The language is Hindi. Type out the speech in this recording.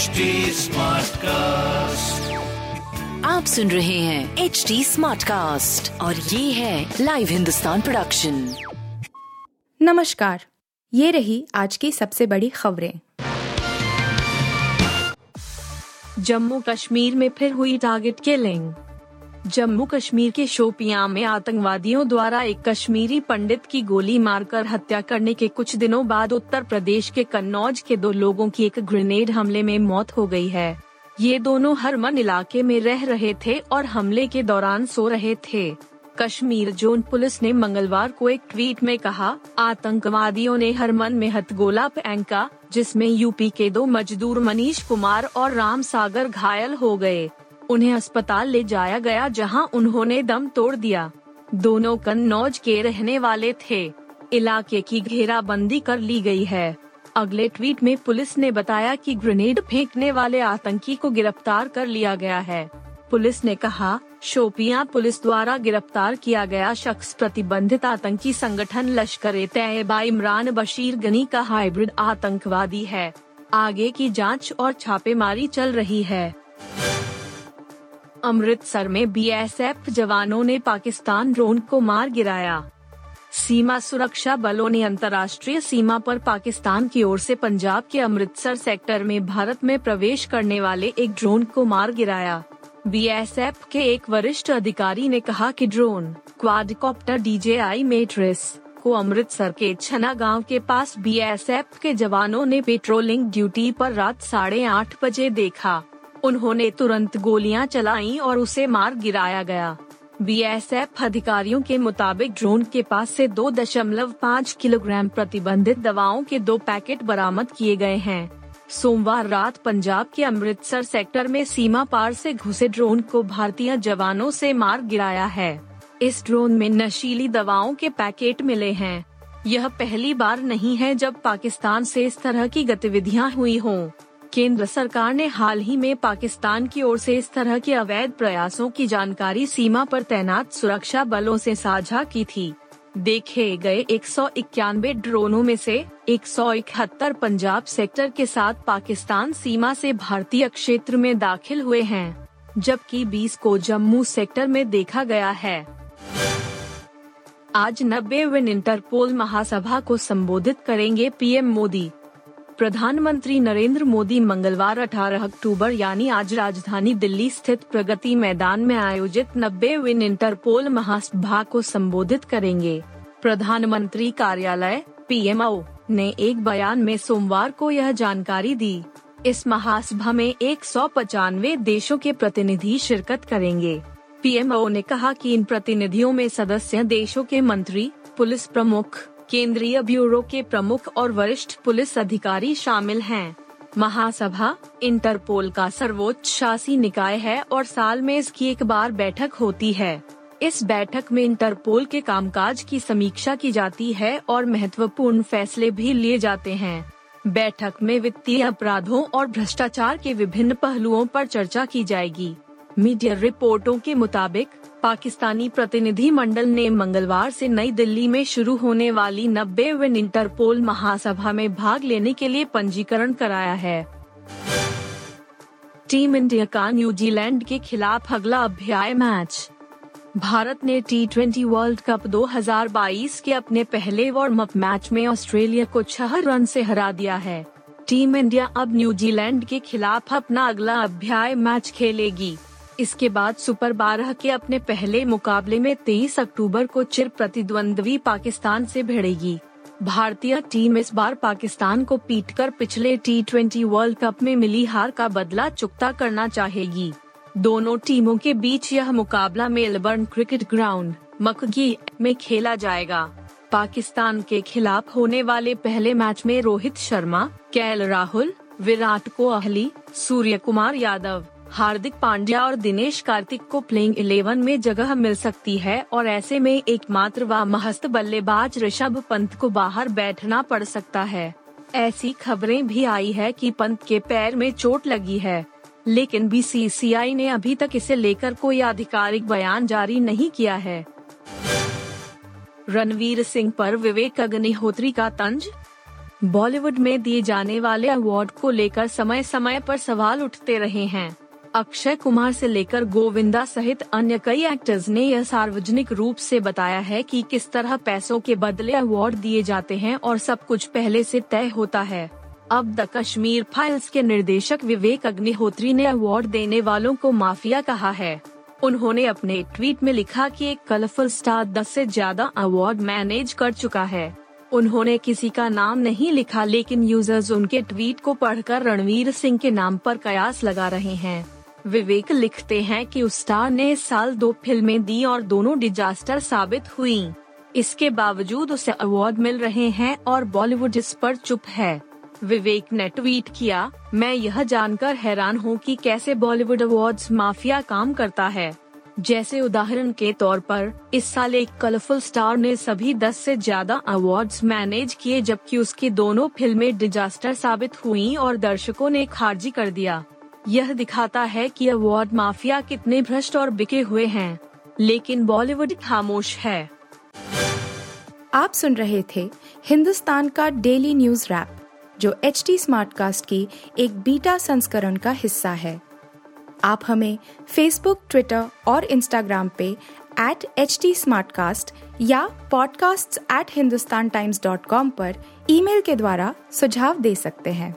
HD कास्ट आप सुन रहे हैं एच डी स्मार्ट कास्ट और ये है लाइव हिंदुस्तान प्रोडक्शन नमस्कार ये रही आज की सबसे बड़ी खबरें। जम्मू कश्मीर में फिर हुई टारगेट किलिंग। जम्मू कश्मीर के शोपियाँ में आतंकवादियों द्वारा एक कश्मीरी पंडित की गोली मारकर हत्या करने के कुछ दिनों बाद उत्तर प्रदेश के कन्नौज के दो लोगों की एक ग्रेनेड हमले में मौत हो गई है। ये दोनों हरमन इलाके में रह रहे थे और हमले के दौरान सो रहे थे। कश्मीर जोन पुलिस ने मंगलवार को एक ट्वीट में कहा, आतंकवादियों ने हरमन में हथगोला पैंका जिसमें यूपी के दो मजदूर मनीष कुमार और राम सागर घायल हो गए। उन्हें अस्पताल ले जाया गया जहाँ उन्होंने दम तोड़ दिया। दोनों कन्नौज के रहने वाले थे। इलाके की घेराबंदी कर ली गई है। अगले ट्वीट में पुलिस ने बताया कि ग्रेनेड फेंकने वाले आतंकी को गिरफ़्तार कर लिया गया है। पुलिस ने कहा, शोपियाँ पुलिस द्वारा गिरफ़्तार किया गया शख्स प्रतिबंधित आतंकी संगठन लश्कर ए तैयबा इमरान बशीर गनी का हाइब्रिड आतंकवादी है। आगे की जाँच और छापेमारी चल रही है। अमृतसर में बीएसएफ जवानों ने पाकिस्तान ड्रोन को मार गिराया। सीमा सुरक्षा बलों ने अंतर्राष्ट्रीय सीमा पर पाकिस्तान की ओर से पंजाब के अमृतसर सेक्टर में भारत में प्रवेश करने वाले एक ड्रोन को मार गिराया। बीएसएफ के एक वरिष्ठ अधिकारी ने कहा कि ड्रोन, क्वाडकॉप्टर डीजेआई मेट्रिस को अमृतसर के छना गाँव के पास बीएसएफ के जवानों ने पेट्रोलिंग ड्यूटी पर रात साढ़े आठ बजे देखा। उन्होंने तुरंत गोलियाँ चलाई और उसे मार गिराया गया। बीएसएफ अधिकारियों के मुताबिक ड्रोन के पास से दो दशमलव पाँच किलोग्राम प्रतिबंधित दवाओं के दो पैकेट बरामद किए गए हैं। सोमवार रात पंजाब के अमृतसर सेक्टर में सीमा पार से घुसे ड्रोन को भारतीय जवानों से मार गिराया है। इस ड्रोन में नशीली दवाओं के पैकेट मिले हैं। यह पहली बार नहीं है जब पाकिस्तान से इस तरह की गतिविधियाँ हुई हों। केंद्र सरकार ने हाल ही में पाकिस्तान की ओर से इस तरह के अवैध प्रयासों की जानकारी सीमा पर तैनात सुरक्षा बलों से साझा की थी। देखे गए एक सौ इक्यानवे ड्रोनों में से एक सौ इकहत्तर पंजाब सेक्टर के साथ पाकिस्तान सीमा से भारतीय क्षेत्र में दाखिल हुए हैं, जबकि 20 को जम्मू सेक्टर में देखा गया है। आज नब्बे इंटरपोल महासभा को संबोधित करेंगे पीएम मोदी। प्रधानमंत्री नरेंद्र मोदी मंगलवार 18 अक्टूबर, यानी आज राजधानी दिल्ली स्थित प्रगति मैदान में आयोजित नब्बे विन इंटरपोल महासभा को संबोधित करेंगे। प्रधानमंत्री कार्यालय, पीएमओ, ने एक बयान में सोमवार को यह जानकारी दी। इस महासभा में एक सौ पचानवे देशों के प्रतिनिधि शिरकत करेंगे। पीएमओ ने कहा कि इन प्रतिनिधियों में सदस्य देशों के मंत्री, पुलिस प्रमुख केंद्रीय ब्यूरो के प्रमुख और वरिष्ठ पुलिस अधिकारी शामिल हैं। महासभा, इंटरपोल का सर्वोच्च शासी निकाय है और साल में इसकी एक बार बैठक होती है। इस बैठक में इंटरपोल के कामकाज की समीक्षा की जाती है और महत्वपूर्ण फैसले भी लिए जाते हैं। बैठक में वित्तीय अपराधों और भ्रष्टाचार के विभिन्न पहलुओं पर चर्चा की जाएगी। मीडिया रिपोर्टों के मुताबिक पाकिस्तानी प्रतिनिधि मंडल ने मंगलवार से नई दिल्ली में शुरू होने वाली नब्बे विन इंटरपोल महासभा में भाग लेने के लिए पंजीकरण कराया है। टीम इंडिया का न्यूजीलैंड के खिलाफ अगला अभ्याय मैच। भारत ने टी ट्वेंटी वर्ल्ड कप 2022 के अपने पहले वार्म अप मैच में ऑस्ट्रेलिया को छह रन से हरा दिया है। टीम इंडिया अब न्यूजीलैंड के खिलाफ अपना अगला अभ्याय मैच खेलेगी। इसके बाद सुपर बारह के अपने पहले मुकाबले में 23 अक्टूबर को चिर प्रतिद्वंद्वी पाकिस्तान से भिड़ेगी। भारतीय टीम इस बार पाकिस्तान को पीटकर पिछले टी ट्वेंटी वर्ल्ड कप में मिली हार का बदला चुकता करना चाहेगी। दोनों टीमों के बीच यह मुकाबला मेलबर्न क्रिकेट ग्राउंड, मकगी में खेला जाएगा। पाकिस्तान के खिलाफ होने वाले पहले मैच में रोहित शर्मा, कैल राहुल, विराट कोहली, सूर्य कुमार यादव हार्दिक पांड्या और दिनेश कार्तिक को प्लेइंग इलेवन में जगह मिल सकती है और ऐसे में एकमात्र व महस्त बल्लेबाज ऋषभ पंत को बाहर बैठना पड़ सकता है। ऐसी खबरें भी आई है कि पंत के पैर में चोट लगी है, लेकिन बीसीसीआई ने अभी तक इसे लेकर कोई आधिकारिक बयान जारी नहीं किया है। रणवीर सिंह पर विवेक अग्निहोत्री का तंज? बॉलीवुड में दिए जाने वाले अवार्ड को लेकर समय समय पर सवाल उठते रहे हैं। अक्षय कुमार से लेकर गोविंदा सहित अन्य कई एक्टर्स ने यह सार्वजनिक रूप से बताया है कि किस तरह पैसों के बदले अवार्ड दिए जाते हैं और सब कुछ पहले से तय होता है। अब द कश्मीर फाइल्स के निर्देशक विवेक अग्निहोत्री ने अवार्ड देने वालों को माफिया कहा है। उन्होंने अपने ट्वीट में लिखा कि एक कलरफुल स्टार दस से ज़्यादा अवार्ड मैनेज कर चुका है। उन्होंने किसी का नाम नहीं लिखा लेकिन यूज़र्स उनके ट्वीट को पढ़कर रणवीर सिंह के नाम पर कयास लगा रहे हैं। विवेक लिखते हैं कि उस स्टार ने इस साल दो फ़िल्में दी और दोनों डिजास्टर साबित हुई। इसके बावजूद उसे अवार्ड मिल रहे हैं और बॉलीवुड इस पर चुप है। विवेक ने ट्वीट किया, मैं यह जानकर हैरान हूँ कि कैसे बॉलीवुड अवार्ड्स माफिया काम करता है। जैसे उदाहरण के तौर पर, इस साल एक कलरफुल स्टार ने सभी 10 से ज़्यादा अवार्ड्स मैनेज किए जबकि उसकी दोनों फ़िल्में डिजास्टर साबित हुई और दर्शकों ने खारिजी कर दिया। यह दिखाता है कि अवार्ड माफिया कितने भ्रष्ट और बिके हुए हैं, लेकिन बॉलीवुड खामोश है। आप सुन रहे थे हिंदुस्तान का डेली न्यूज़ रैप, जो एच टी स्मार्ट कास्ट की एक बीटा संस्करण का हिस्सा है। आप हमें फेसबुक ट्विटर और इंस्टाग्राम पे एट एच टी या podcasts@hindustantimes.com पर ईमेल के द्वारा सुझाव दे सकते हैं।